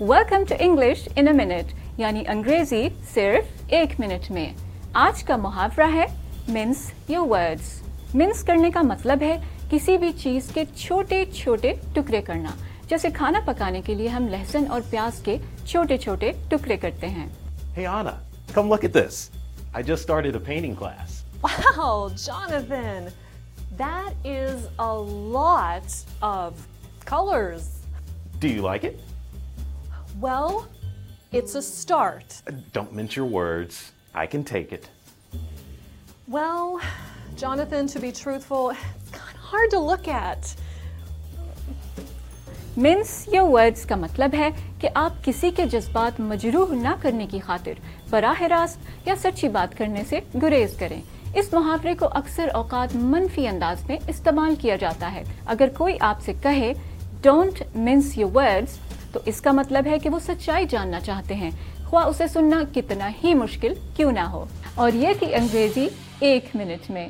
Welcome to English in a minute یعنی انگریزی صرف ایک منٹ میں آج کا محاورہ ہے منس یور ورڈز منس کرنے کا مطلب ہے کسی بھی چیز کے چھوٹے چھوٹے ٹکڑے کرنا جیسے کھانا پکانے کے لیے ہم لہسن اور پیاز کے چھوٹے چھوٹے ٹکڑے کرتے ہیں Hey Anna, come look at this. I just started a painting class. Wow, Jonathan, that is a lot of colors. Do you like it? Well, it's a start. Uh, Don't mince your words. I can take it. Well, Jonathan, to be truthful, it's kind of hard to look at. Means یا words کا مطلب ہے کہ آپ کسی کے جذبات مجروح نہ کرنے کی خاطر براہ راست یا سچی بات کرنے سے گریز کریں اس محاورے کو اکثر اوقات منفی انداز میں استعمال کیا جاتا ہے اگر کوئی آپ سے کہے ڈونٹ منس یور ورڈز تو اس کا مطلب ہے کہ وہ سچائی جاننا چاہتے ہیں۔ خواہ اسے سننا کتنا ہی مشکل کیوں نہ ہو۔ اور یہ تھی انگریزی ایک منٹ میں۔